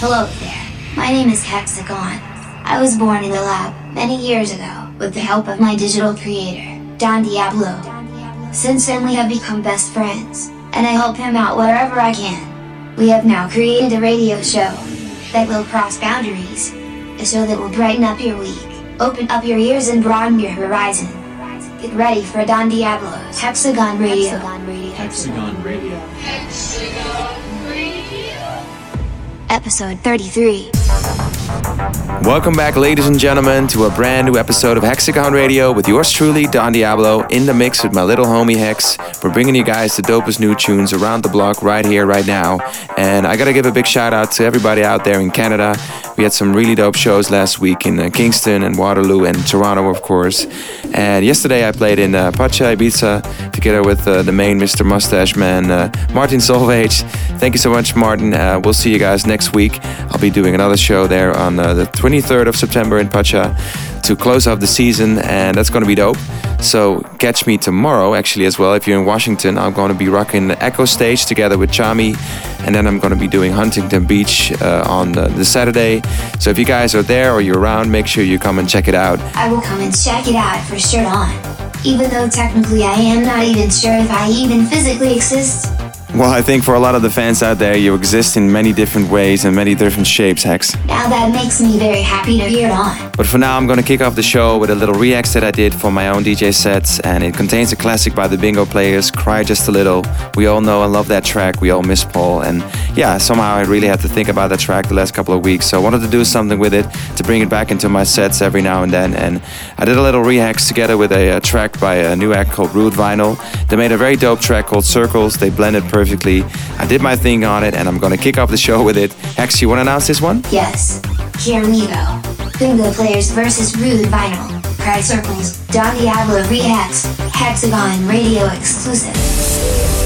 Hello there. My name is Hexagon. I was born in the lab many years ago with the help of my digital creator, Don Diablo. Since then we have become best friends, and I help him out wherever I can. We have now created a radio show that will cross boundaries, a show that will brighten up your week, open up your ears and broaden your horizon. Get ready for Don Diablo's Hexagon Radio. Hexagon Radio. Hexagon Radio. Hexagon Radio. Episode 33. Welcome back, ladies and gentlemen, to a brand new episode of Hexagon Radio with yours truly, Don Diablo, in the mix with my little homie Hex. We're bringing you guys the dopest new tunes around the block right here, right now. And I gotta give a big shout out to everybody out there in Canada. We had some really dope shows last week in uh, Kingston and Waterloo and Toronto, of course. And yesterday I played in uh, Pacha, Ibiza, together with uh, the main Mr. Mustache Man, uh, Martin Solveig. Thank you so much, Martin. Uh, we'll see you guys next week. I'll be doing another show there on uh, the 23rd of September in Pacha to close off the season, and that's going to be dope. So catch me tomorrow, actually, as well. If you're in Washington, I'm going to be rocking the Echo Stage together with Tchami, and then I'm going to be doing Huntington Beach uh, on the, the Saturday. So if you guys are there or you're around, make sure you come and check it out. I will come and check it out for sure on. Even though technically I am not even sure if I even physically exist. Well, I think for a lot of the fans out there, you exist in many different ways and many different shapes, Hex. Now that makes me very happy to hear it on. But for now, I'm gonna kick off the show with a little react that I did for my own DJ sets, and it contains a classic by the Bingo Players, Cry Just a Little. We all know and love that track, we all miss Paul, and yeah, somehow I really had to think about that track the last couple of weeks, so I wanted to do something with it to bring it back into my sets every now and then, and I did a little react together with a, a track by a new act called Rude Vinyl. They made a very dope track called Circles, they blended perfectly. I did my thing on it, and I'm gonna kick off the show with it. Hex, you wanna announce this one? Yes. Here we go. Bingo players versus rude vinyl. Cry circles. Don Diablo reacts. Hexagon radio exclusive.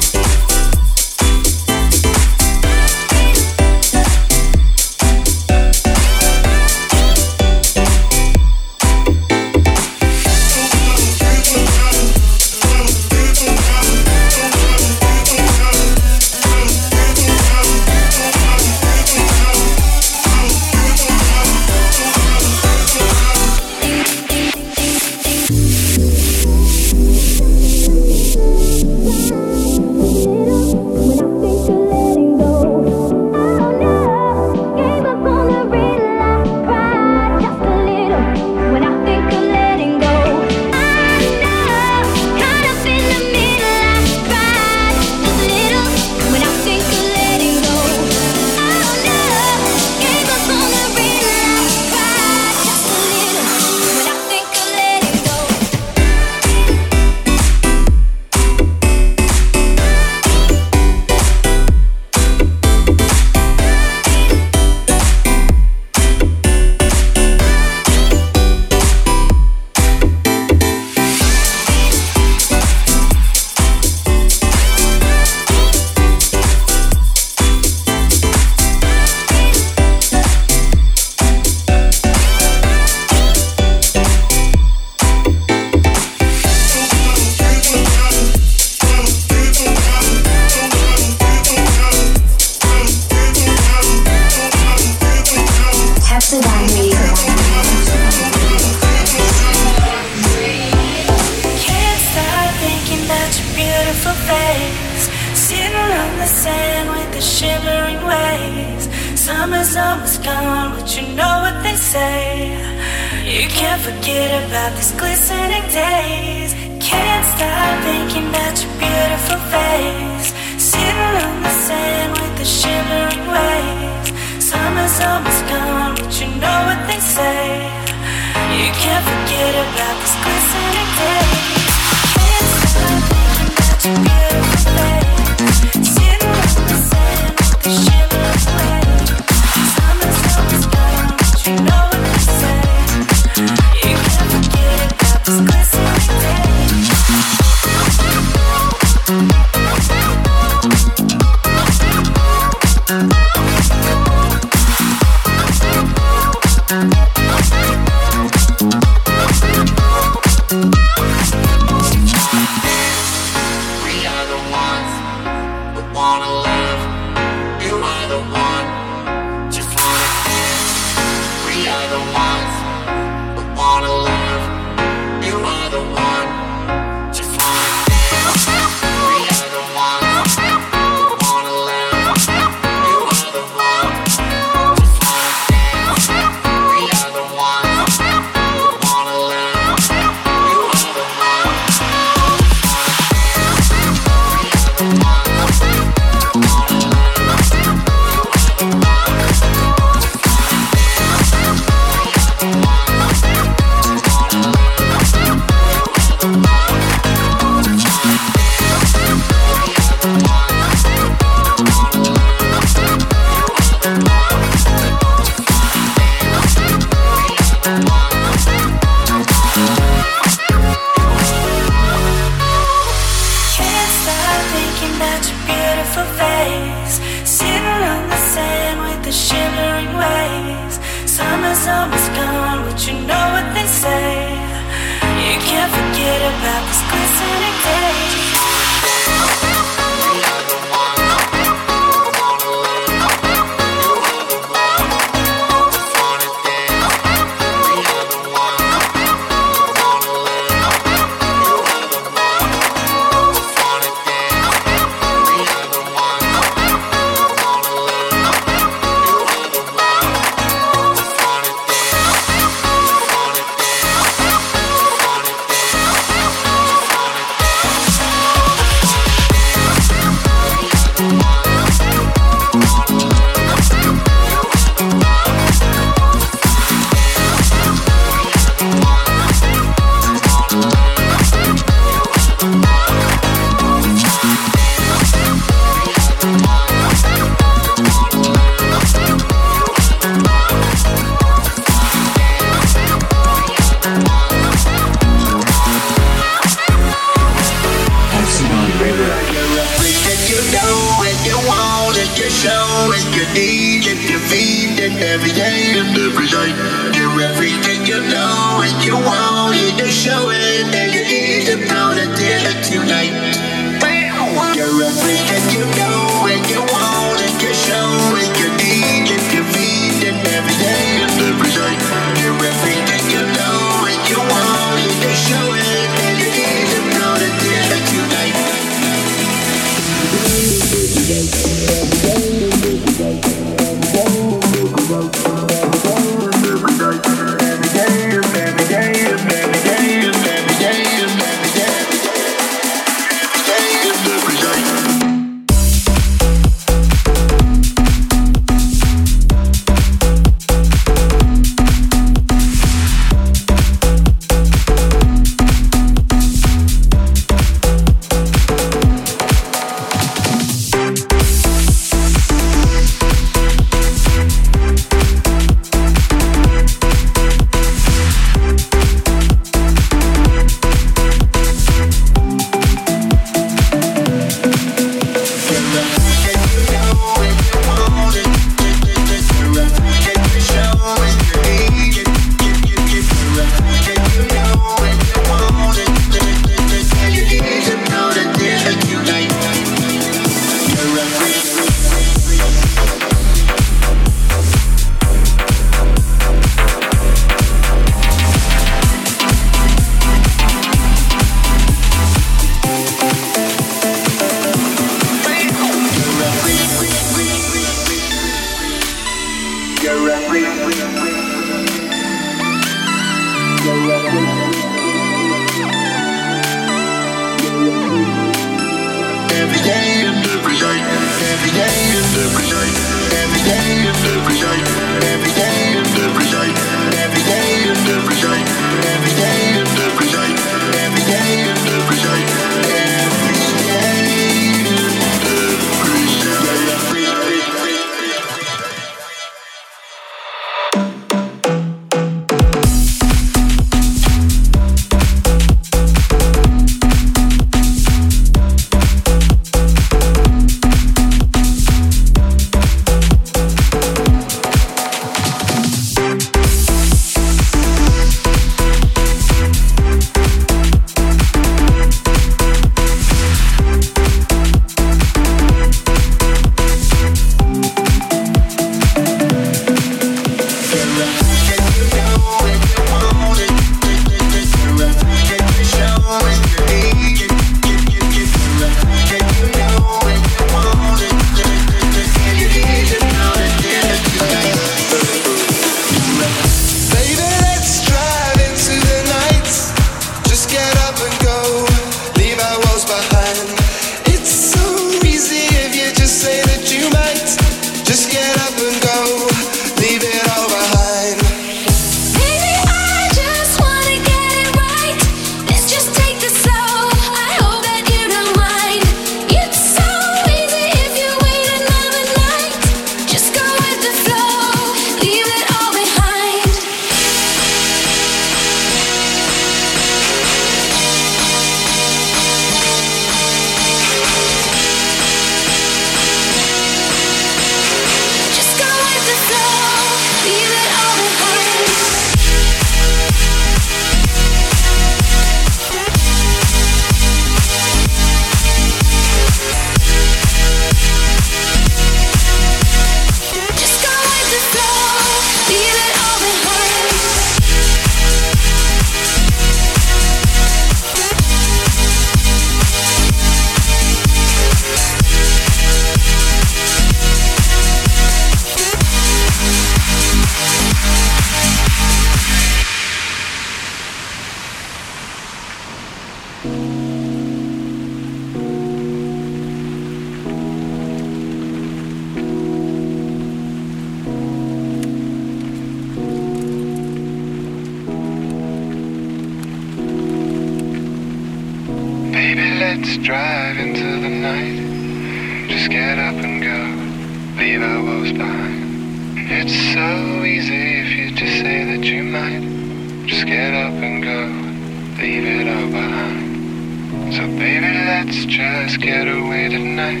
So baby, let's just get away tonight.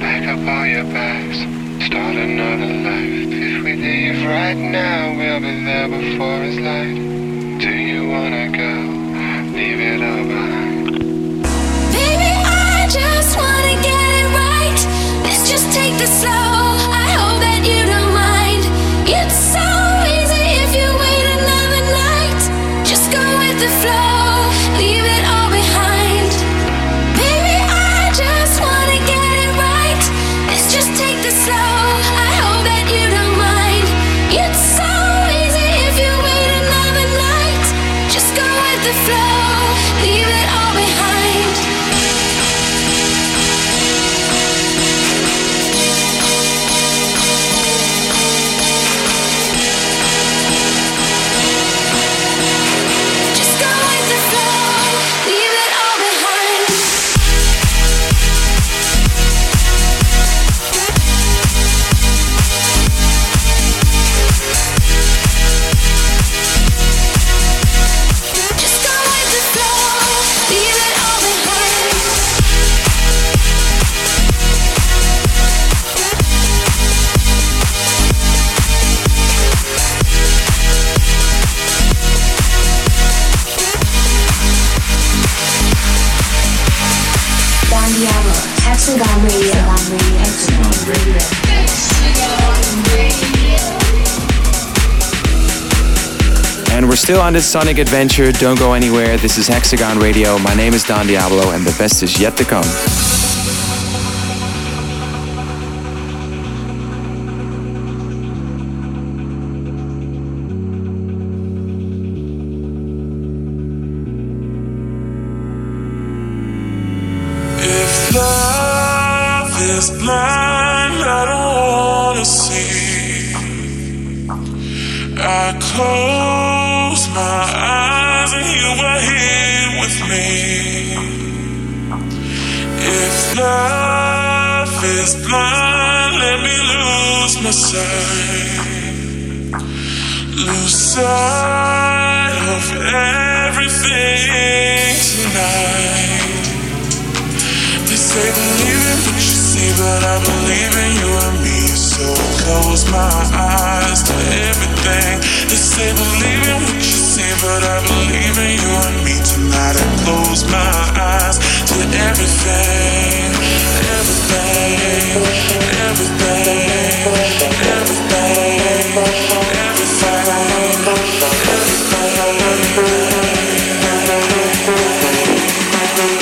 Pack up all your bags, start another life. If we leave right now, we'll be there before it's light. Do you wanna go? Leave it all behind. Baby, I just wanna get it right. Let's just take this slow. I hope that you don't. Still on this sonic adventure, don't go anywhere. This is Hexagon Radio. My name is Don Diablo, and the best is yet to come. I don't wanna see. I close were here with me. If love is blind, let me lose my sight. Lose sight of everything tonight. They say believe in what you see, but I believe in you and me. So close my eyes to everything. They say believe in what you see, but I believe in you and me tonight. I close my eyes to everything, everything, everything, Tonight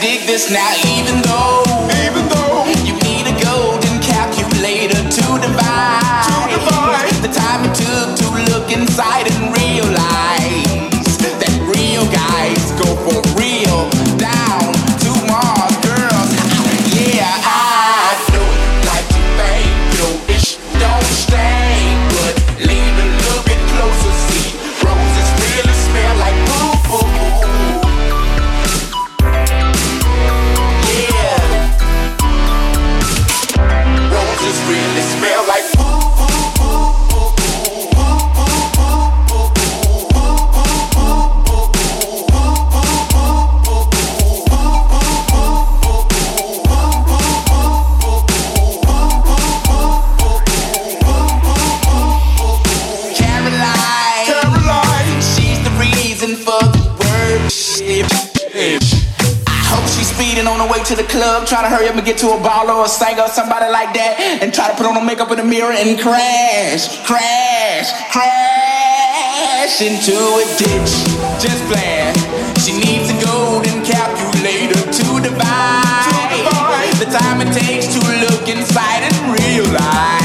dig this now, even though. Club, trying to hurry up and get to a baller or a singer or somebody like that, and try to put on the makeup in the mirror and crash, crash, crash into a ditch. Just playing. She needs a golden calculator to divide the time it takes to look inside and realize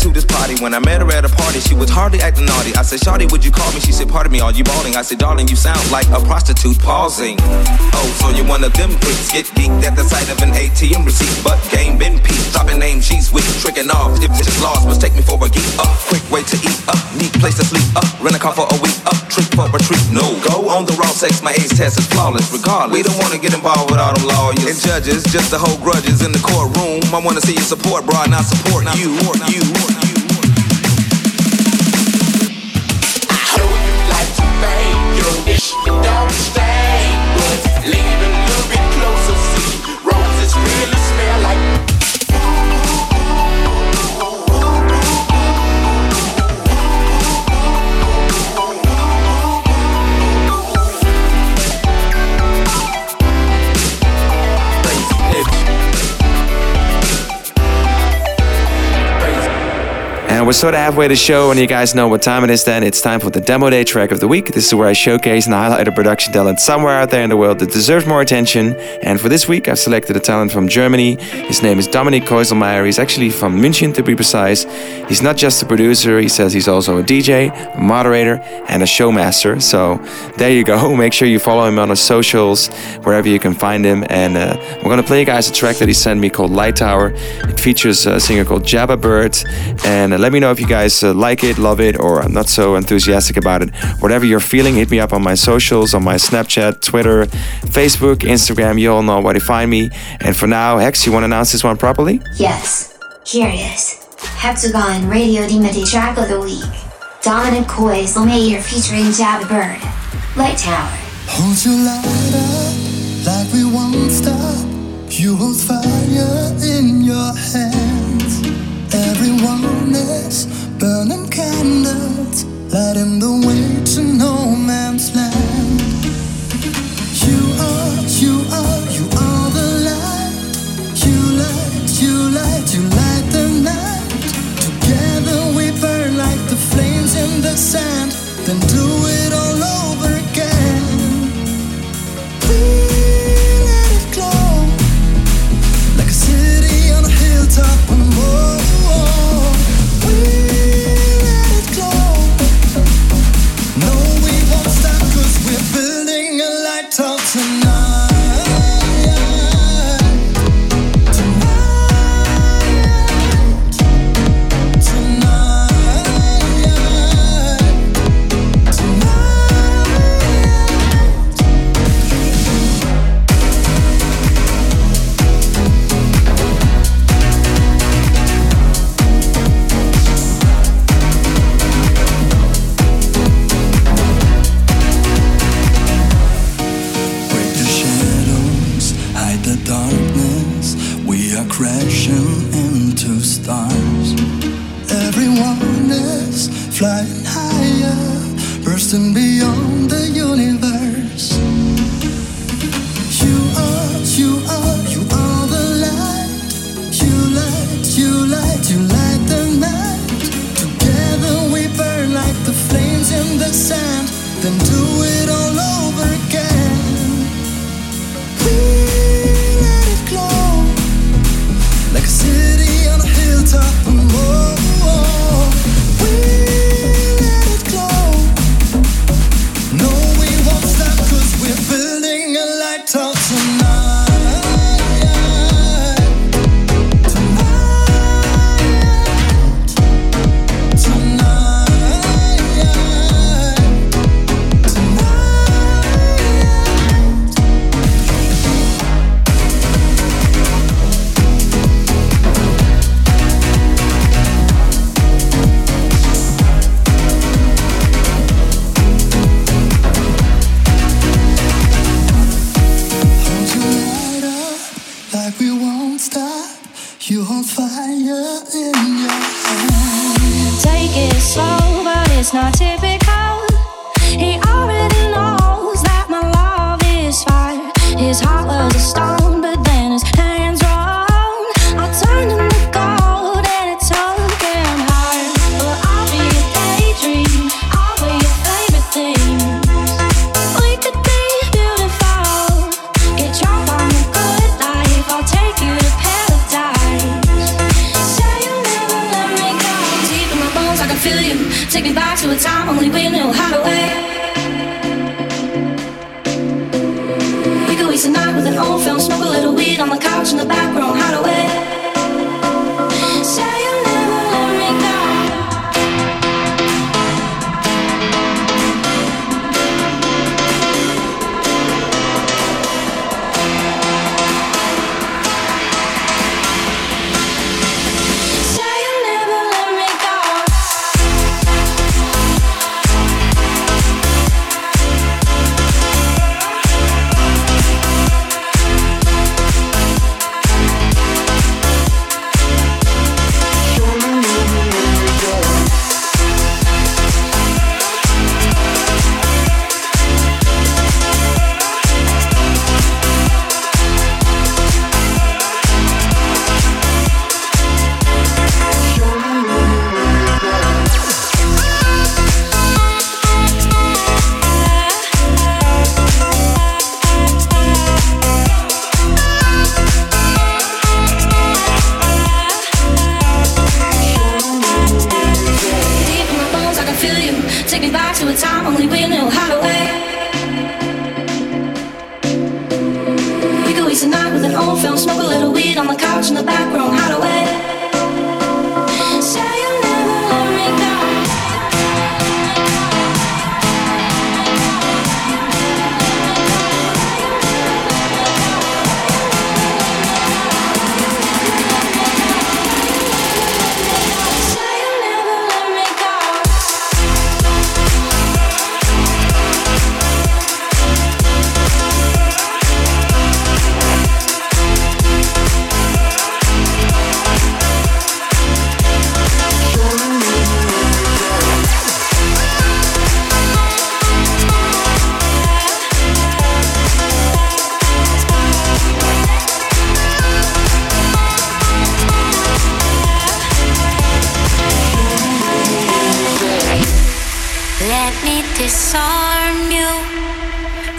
attitude is potty. When I met her at a party, she was hardly acting naughty. I said, Shawty, would you call me? She said, Pardon me, are you balling? I said, Darling, you sound like a prostitute pausing. Oh, so you're one of them freaks. Get geeked at the sight of an ATM receipt, but game been peaked. Dropping name, she's weak, tricking off. If it's lost, must take me for a geek. Up, quick way to eat. Up, neat place to sleep. Up, rent a car for a week. Up, trick for a treat. No, go on the raw sex. My age test is flawless. Regardless, we don't wanna get involved with all them lawyers and judges, just to hold grudges in the courtroom. I wanna see you support, bro, not support you. You, you. I know you like to think your wish don't stay, And we're sort of halfway the show, and you guys know what time it is then. It's time for the Demo Day track of the week. This is where I showcase and highlight a production talent somewhere out there in the world that deserves more attention. And for this week, I've selected a talent from Germany. His name is Dominik Keuselmeier. He's actually from München, to be precise. He's not just a producer, he says he's also a DJ, a moderator, and a showmaster. So there you go. Make sure you follow him on his socials, wherever you can find him. And uh, we're going to play you guys a track that he sent me called Light Tower. It features a singer called Jabba Bird. And uh, let me know if you guys uh, like it, love it, or are not so enthusiastic about it. Whatever you're feeling, hit me up on my socials, on my Snapchat, Twitter, Facebook, Instagram. You all know where to find me. And for now, Hex, you want to announce this one properly? Yes, here it is. Hexagon Radio Dimity track of the week. Dominic Coy's Lemaitre featuring Jabba Bird. Light Tower. Hold your light up like we won't stop. You hold fire in your hands. Everyone is burning candles, lighting the way to no man's land. You are, you are, you are the light. You light, you light, you light the night. Together we burn like the flames in the sand. Then do it Then do it all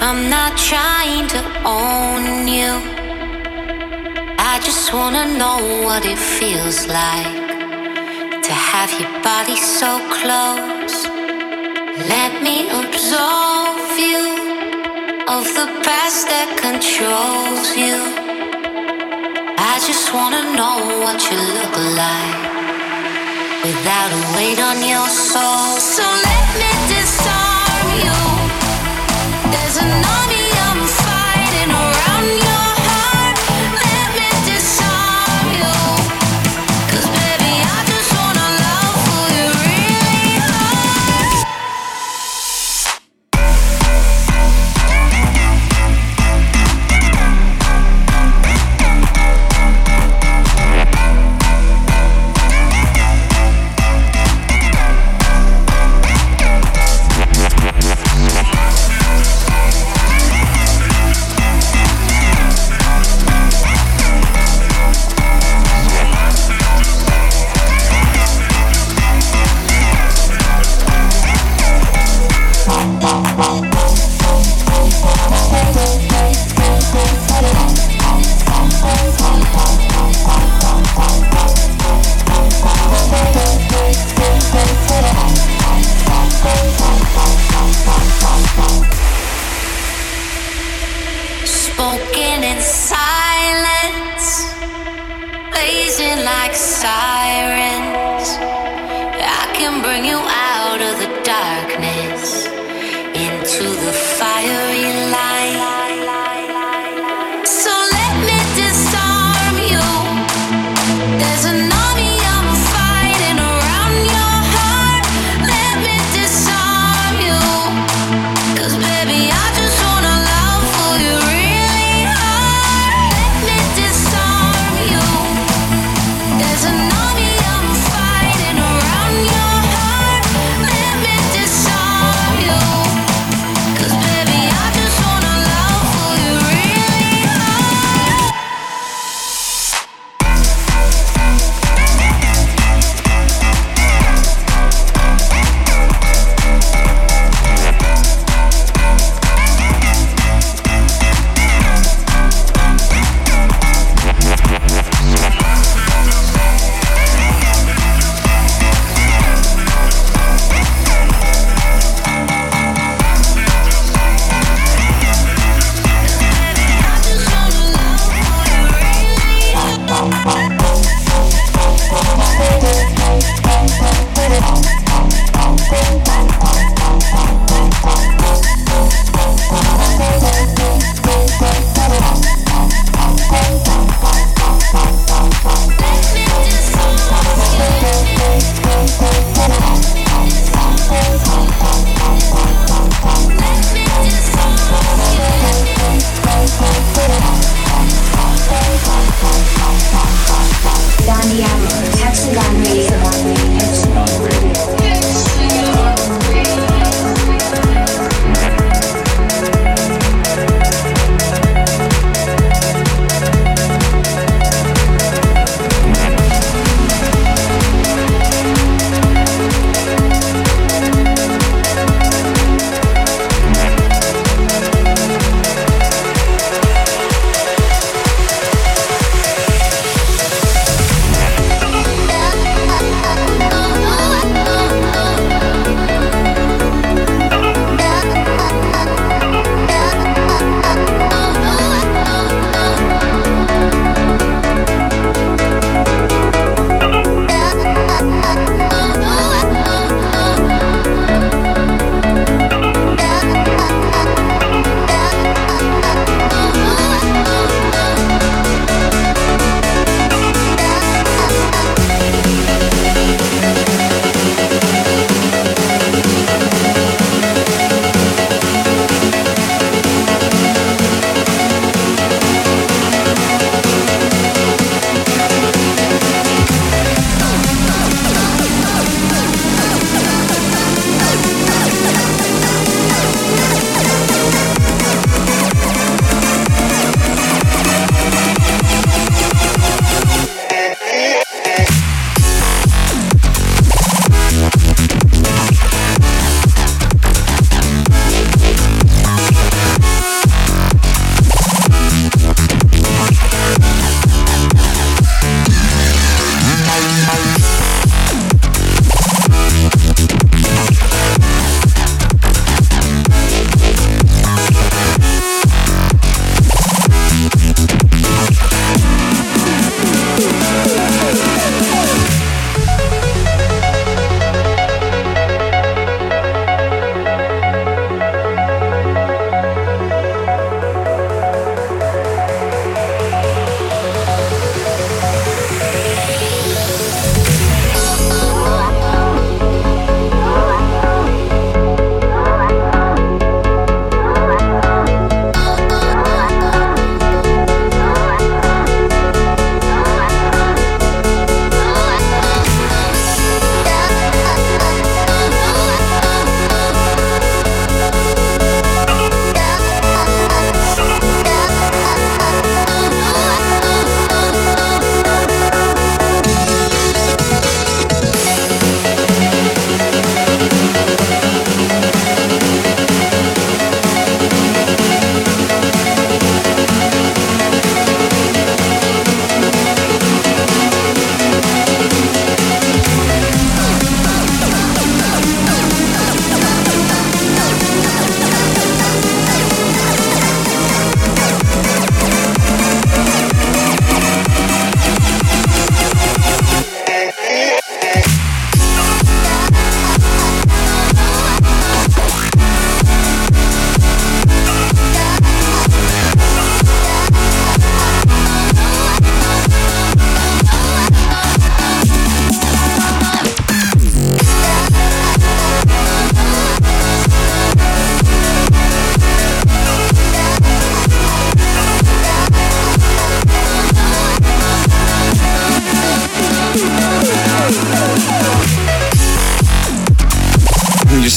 I'm not trying to own you. I just wanna know what it feels like to have your body so close. Let me absolve you of the past that controls you. I just wanna know what you look like without a weight on your soul. So let me tsunami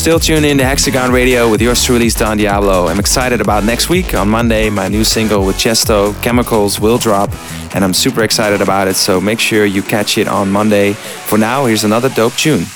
still tuned in to Hexagon Radio with yours truly, Don Diablo. I'm excited about next week. On Monday, my new single with Tiësto, Chemicals, will drop, and I'm super excited about it, so make sure you catch it on Monday. For now, here's another dope tune.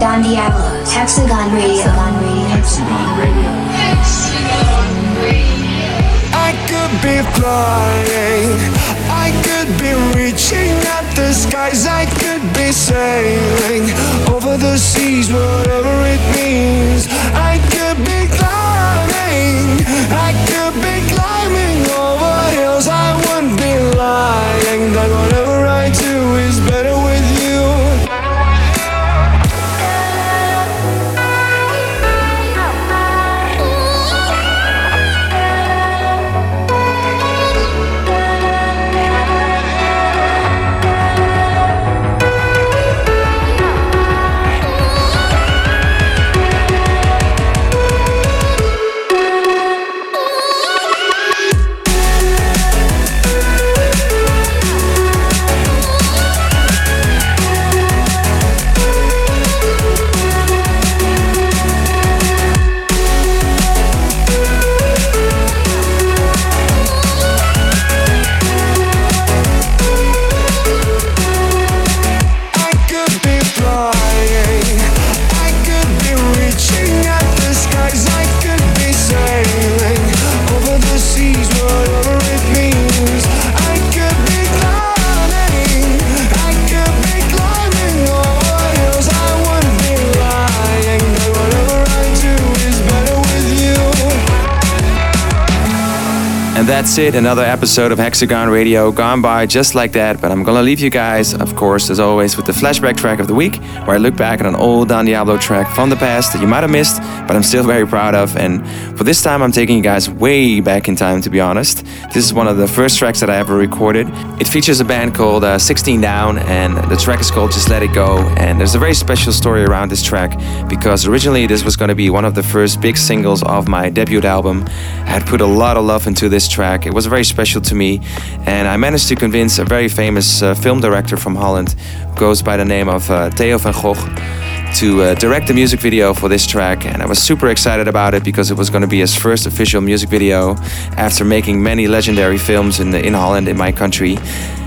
Don Diablo, Hexagon Radio. Hexagon Radio. Hexagon Radio. I could be flying. I could be reaching at the skies. I could be sailing over the seas, whatever it means. I could be climbing. I could. That's it. Another episode of Hexagon Radio gone by just like that. But I'm gonna leave you guys, of course, as always, with the flashback track of the week, where I look back at an old Don Diablo track from the past that you might have missed, but I'm still very proud of. And for this time, I'm taking you guys way back in time, to be honest. This is one of the first tracks that I ever recorded. It features a band called uh, 16 Down, and the track is called Just Let It Go. And there's a very special story around this track because originally this was gonna be one of the first big singles of my debut album. I had put a lot of love into this track track. It was very special to me, and I managed to convince a very famous uh, film director from Holland, who goes by the name of uh, Theo van Gogh to uh, direct the music video for this track, and I was super excited about it because it was going to be his first official music video after making many legendary films in, the, in Holland, in my country.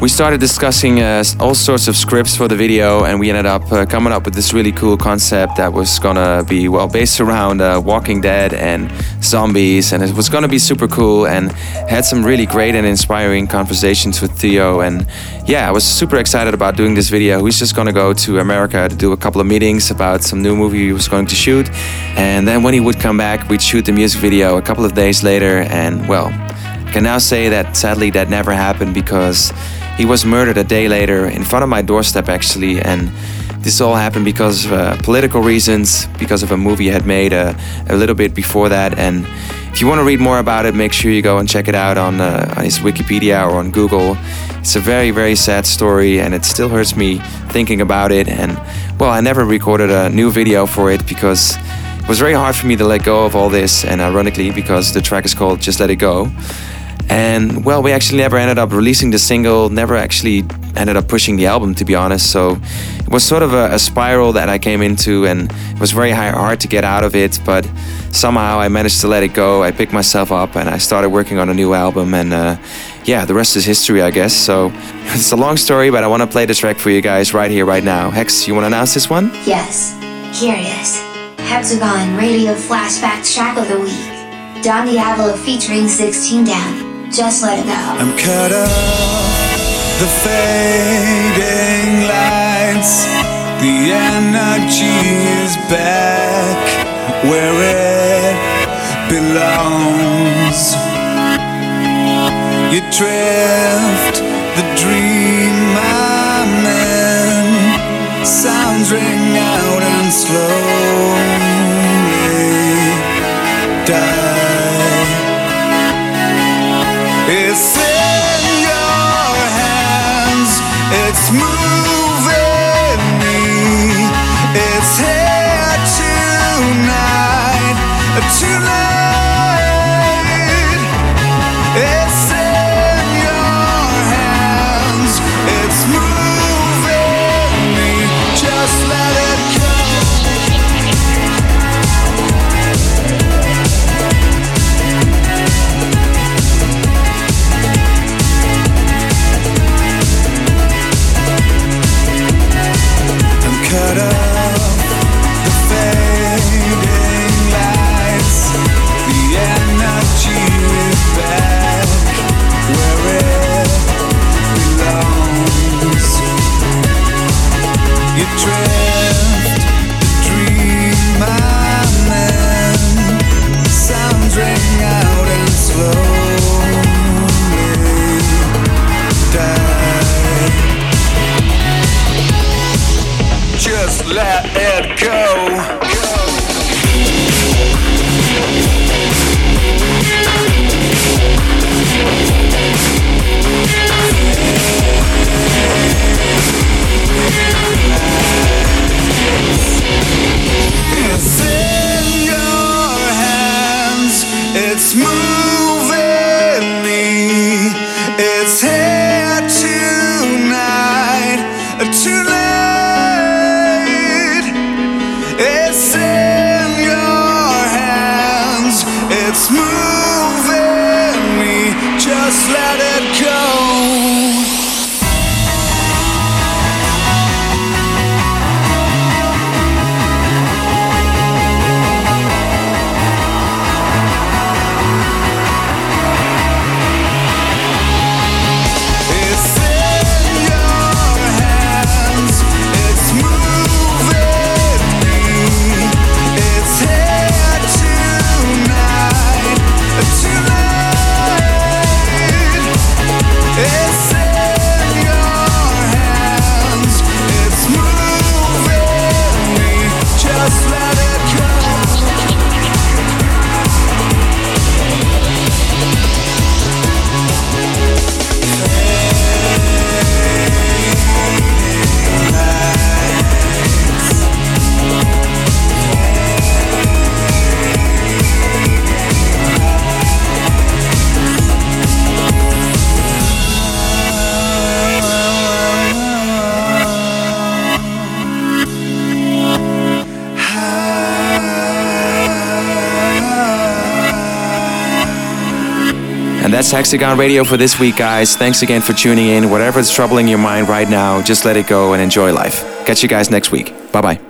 We started discussing uh, all sorts of scripts for the video, and we ended up uh, coming up with this really cool concept that was going to be, well, based around uh, Walking Dead and zombies, and it was going to be super cool and had some really great and inspiring conversations with Theo. And yeah, I was super excited about doing this video. He's just going to go to America to do a couple of meetings about some new movie he was going to shoot. And then when he would come back, we'd shoot the music video a couple of days later. And well, I can now say that sadly that never happened because he was murdered a day later in front of my doorstep, actually. And this all happened because of uh, political reasons, because of a movie I had made a, uh, a little bit before that. And if you want to read more about it, make sure you go and check it out on, uh, on his Wikipedia or on Google. It's a very, very sad story, and it still hurts me thinking about it. And well, I never recorded a new video for it because it was very hard for me to let go of all this. And ironically, because the track is called Just Let It Go. And well, we actually never ended up releasing the single, never actually ended up pushing the album, to be honest. So it was sort of a, a spiral that I came into, and it was very hard to get out of it. But somehow I managed to let it go. I picked myself up and I started working on a new album. And uh, yeah, the rest is history, I guess. So it's a long story, but I want to play the track for you guys right here, right now. Hex, you want to announce this one? Yes, here it is Hexagon Radio Flashback Track of the Week. Don Diablo featuring 16 Down. Just let it go. I'm cut off the fading lights. The energy is back where it belongs. You drift the dream I'm in. Sounds ring out and slowly die. It's in your hands. It's moving And that's Hexagon Radio for this week, guys. Thanks again for tuning in. Whatever is troubling your mind right now, just let it go and enjoy life. Catch you guys next week. Bye bye.